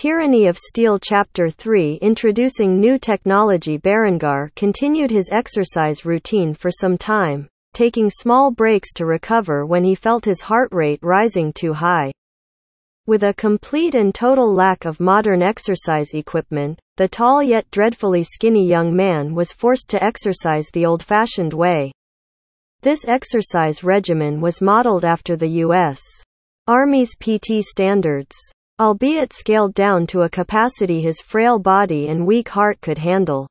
Tyranny of Steel Chapter 3 Introducing new technology Berengar continued his exercise routine for some time, taking small breaks to recover when he felt his heart rate rising too high. With a complete and total lack of modern exercise equipment, the tall yet dreadfully skinny young man was forced to exercise the old-fashioned way. This exercise regimen was modeled after the U.S. Army's PT standards albeit scaled down to a capacity his frail body and weak heart could handle.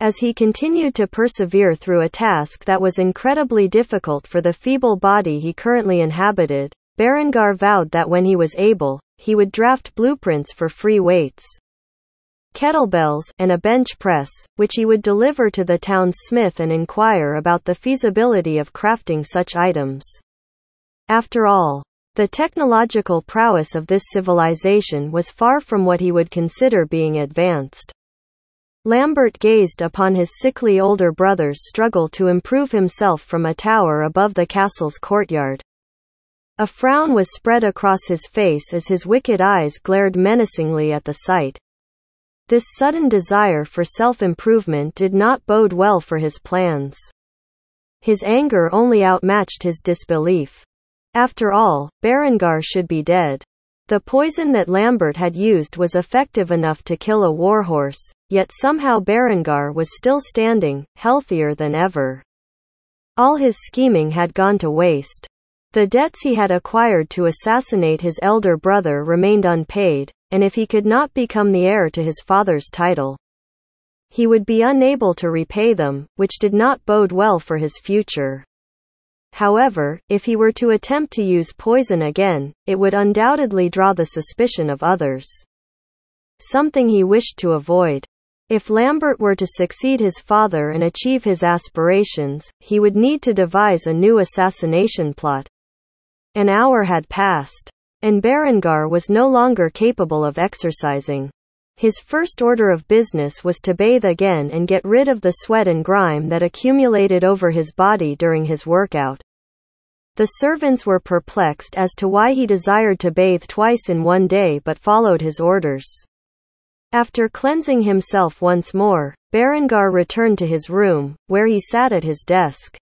As he continued to persevere through a task that was incredibly difficult for the feeble body he currently inhabited, Berengar vowed that when he was able, he would draft blueprints for free weights, kettlebells, and a bench press, which he would deliver to the town's smith and inquire about the feasibility of crafting such items. After all, the technological prowess of this civilization was far from what he would consider being advanced. Lambert gazed upon his sickly older brother's struggle to improve himself from a tower above the castle's courtyard. A frown was spread across his face as his wicked eyes glared menacingly at the sight. This sudden desire for self-improvement did not bode well for his plans. His anger only outmatched his disbelief. After all, Berengar should be dead. The poison that Lambert had used was effective enough to kill a warhorse, yet somehow Berengar was still standing, healthier than ever. All his scheming had gone to waste. The debts he had acquired to assassinate his elder brother remained unpaid, and if he could not become the heir to his father's title, he would be unable to repay them, which did not bode well for his future. However, if he were to attempt to use poison again, it would undoubtedly draw the suspicion of others. Something he wished to avoid. If Lambert were to succeed his father and achieve his aspirations, he would need to devise a new assassination plot. An hour had passed, and Berengar was no longer capable of exercising. His first order of business was to bathe again and get rid of the sweat and grime that accumulated over his body during his workout. The servants were perplexed as to why he desired to bathe twice in one day but followed his orders. After cleansing himself once more, Berengar returned to his room, where he sat at his desk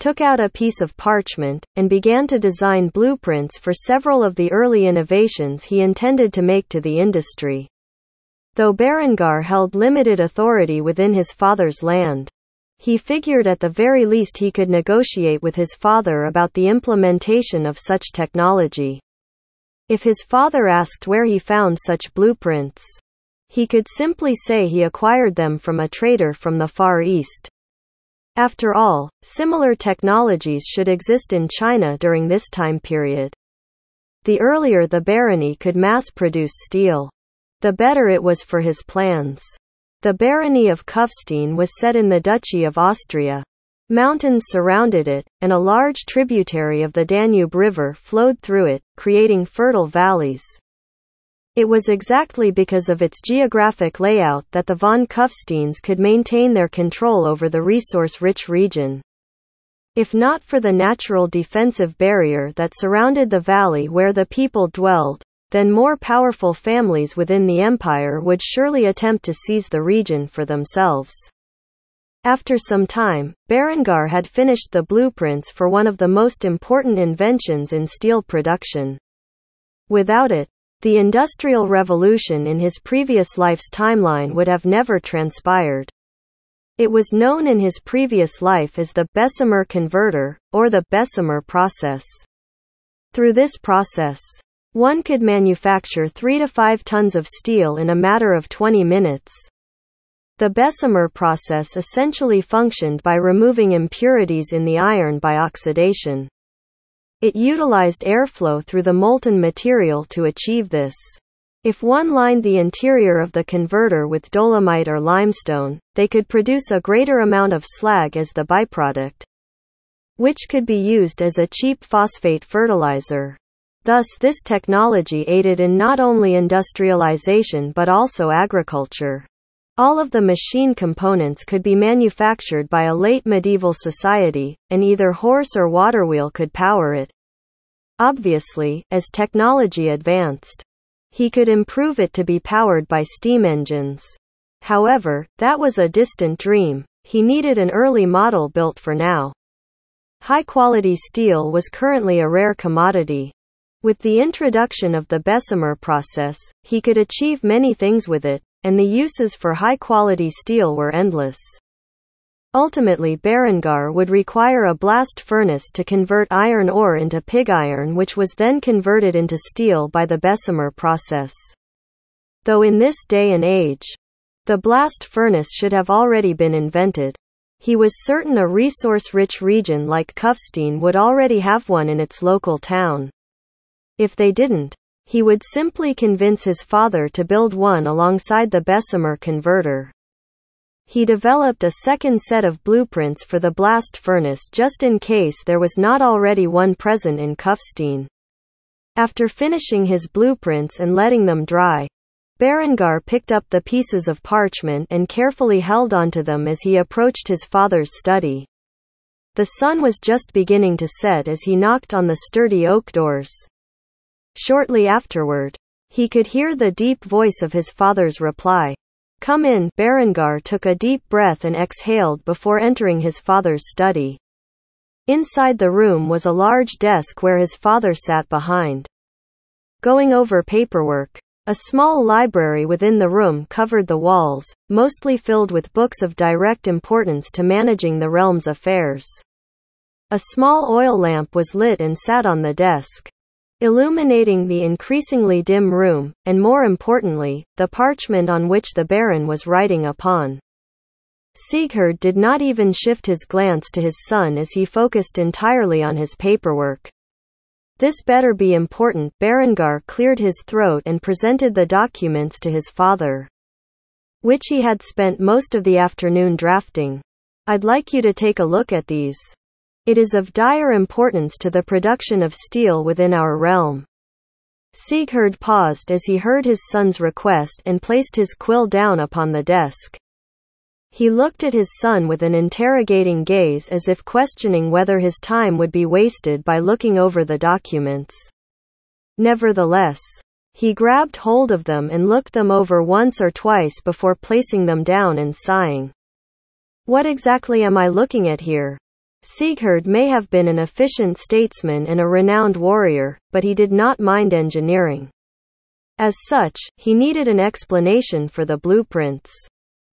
took out a piece of parchment, and began to design blueprints for several of the early innovations he intended to make to the industry. Though Berengar held limited authority within his father's land, he figured at the very least he could negotiate with his father about the implementation of such technology. If his father asked where he found such blueprints, he could simply say he acquired them from a trader from the Far East. After all, similar technologies should exist in China during this time period. The earlier the barony could mass produce steel, the better it was for his plans. The barony of Kufstein was set in the Duchy of Austria. Mountains surrounded it, and a large tributary of the Danube River flowed through it, creating fertile valleys. It was exactly because of its geographic layout that the von Kufsteins could maintain their control over the resource-rich region. If not for the natural defensive barrier that surrounded the valley where the people dwelled, then more powerful families within the empire would surely attempt to seize the region for themselves. After some time, Berengar had finished the blueprints for one of the most important inventions in steel production. Without it, the Industrial Revolution in his previous life's timeline would have never transpired. It was known in his previous life as the Bessemer converter, or the Bessemer process. Through this process, one could manufacture 3 to 5 tons of steel in a matter of 20 minutes. The Bessemer process essentially functioned by removing impurities in the iron by oxidation. It utilized airflow through the molten material to achieve this. If one lined the interior of the converter with dolomite or limestone, they could produce a greater amount of slag as the byproduct, which could be used as a cheap phosphate fertilizer. Thus this technology aided in not only industrialization but also agriculture. All of the machine components could be manufactured by a late medieval society, and either horse or water wheel could power it. Obviously, as technology advanced, He could improve it to be powered by steam engines. However, that was a distant dream. He needed an early model built for now. High quality steel was currently a rare commodity. With the introduction of the Bessemer process, he could achieve many things with it, and the uses for high quality steel were endless. Ultimately Berengar would require a blast furnace to convert iron ore into pig iron which was then converted into steel by the Bessemer process. Though in this day and age, the blast furnace should have already been invented. He was certain a resource-rich region like Kufstein would already have one in its local town. If they didn't, he would simply convince his father to build one alongside the Bessemer converter. He developed a second set of blueprints for the blast furnace just in case there was not already one present in Kufstein. After finishing his blueprints and letting them dry, Berengar picked up the pieces of parchment and carefully held onto them as he approached his father's study. The sun was just beginning to set as he knocked on the sturdy oak doors. Shortly afterward, he could hear the deep voice of his father's reply. Come in. Berengar took a deep breath and exhaled before entering his father's study. Inside the room was a large desk where his father sat behind. Going over paperwork, a small library within the room covered the walls, mostly filled with books of direct importance to managing the realm's affairs. A small oil lamp was lit and sat on the desk, illuminating the increasingly dim room, and more importantly, the parchment on which the Baron was writing upon. Siegfried did not even shift his glance to his son as he focused entirely on his paperwork. This better be important. Berengar cleared his throat and presented the documents to his father, which he had spent most of the afternoon drafting. I'd like you to take a look at these. It is of dire importance to the production of steel within our realm. Siegfried paused as he heard his son's request and placed his quill down upon the desk. He looked at his son with an interrogating gaze as if questioning whether his time would be wasted by looking over the documents. Nevertheless, he grabbed hold of them and looked them over once or twice before placing them down and sighing. What exactly am I looking at here? Siegfried may have been an efficient statesman and a renowned warrior, but he did not mind engineering. As such, he needed an explanation for the blueprints.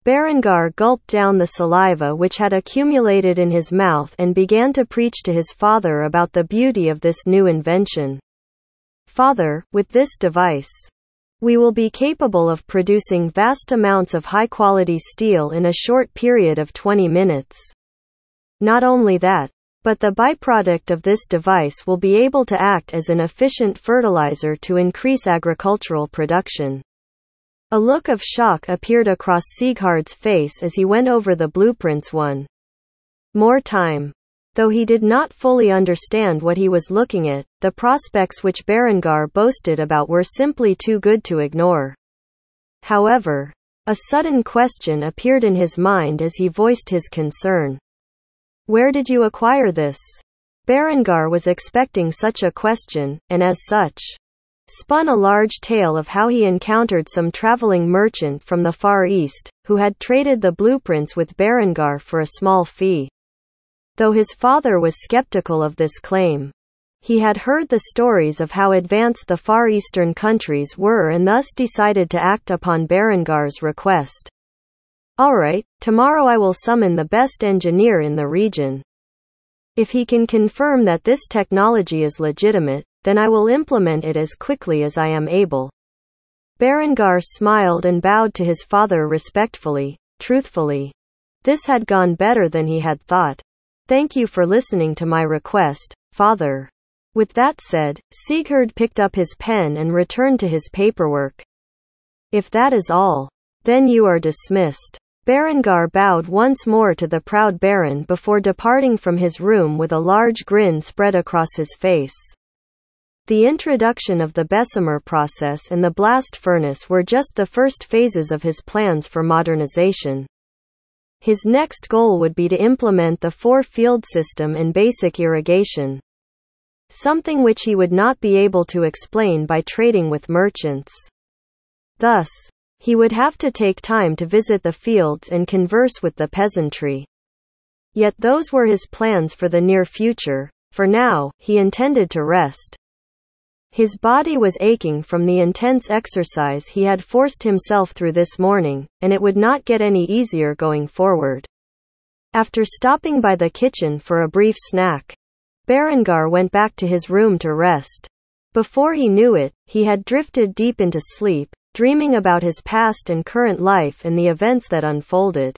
Berengar gulped down the saliva which had accumulated in his mouth and began to preach to his father about the beauty of this new invention. Father, with this device, we will be capable of producing vast amounts of high quality steel in a short period of 20 minutes. Not only that, but the byproduct of this device will be able to act as an efficient fertilizer to increase agricultural production. A look of shock appeared across Sieghard's face as he went over the blueprints one more time. Though he did not fully understand what he was looking at, the prospects which Berengar boasted about were simply too good to ignore. However, a sudden question appeared in his mind as he voiced his concern. Where did you acquire this? Berengar was expecting such a question, and as such, spun a large tale of how he encountered some traveling merchant from the Far East, who had traded the blueprints with Berengar for a small fee. Though his father was skeptical of this claim, he had heard the stories of how advanced the Far Eastern countries were and thus decided to act upon Berengar's request. Alright, tomorrow I will summon the best engineer in the region. If he can confirm that this technology is legitimate, then I will implement it as quickly as I am able. Berengar smiled and bowed to his father respectfully, truthfully. This had gone better than he had thought. Thank you for listening to my request, father. With that said, Sigurd picked up his pen and returned to his paperwork. If that is all, then you are dismissed. Berengar bowed once more to the proud Baron before departing from his room with a large grin spread across his face. The introduction of the Bessemer process and the blast furnace were just the first phases of his plans for modernization. His next goal would be to implement the four-field system and basic irrigation. something which he would not be able to explain by trading with merchants. Thus, he would have to take time to visit the fields and converse with the peasantry. Yet those were his plans for the near future. For now, he intended to rest. His body was aching from the intense exercise he had forced himself through this morning, and it would not get any easier going forward. After stopping by the kitchen for a brief snack, Berengar went back to his room to rest. Before he knew it, he had drifted deep into sleep, dreaming about his past and current life and the events that unfolded.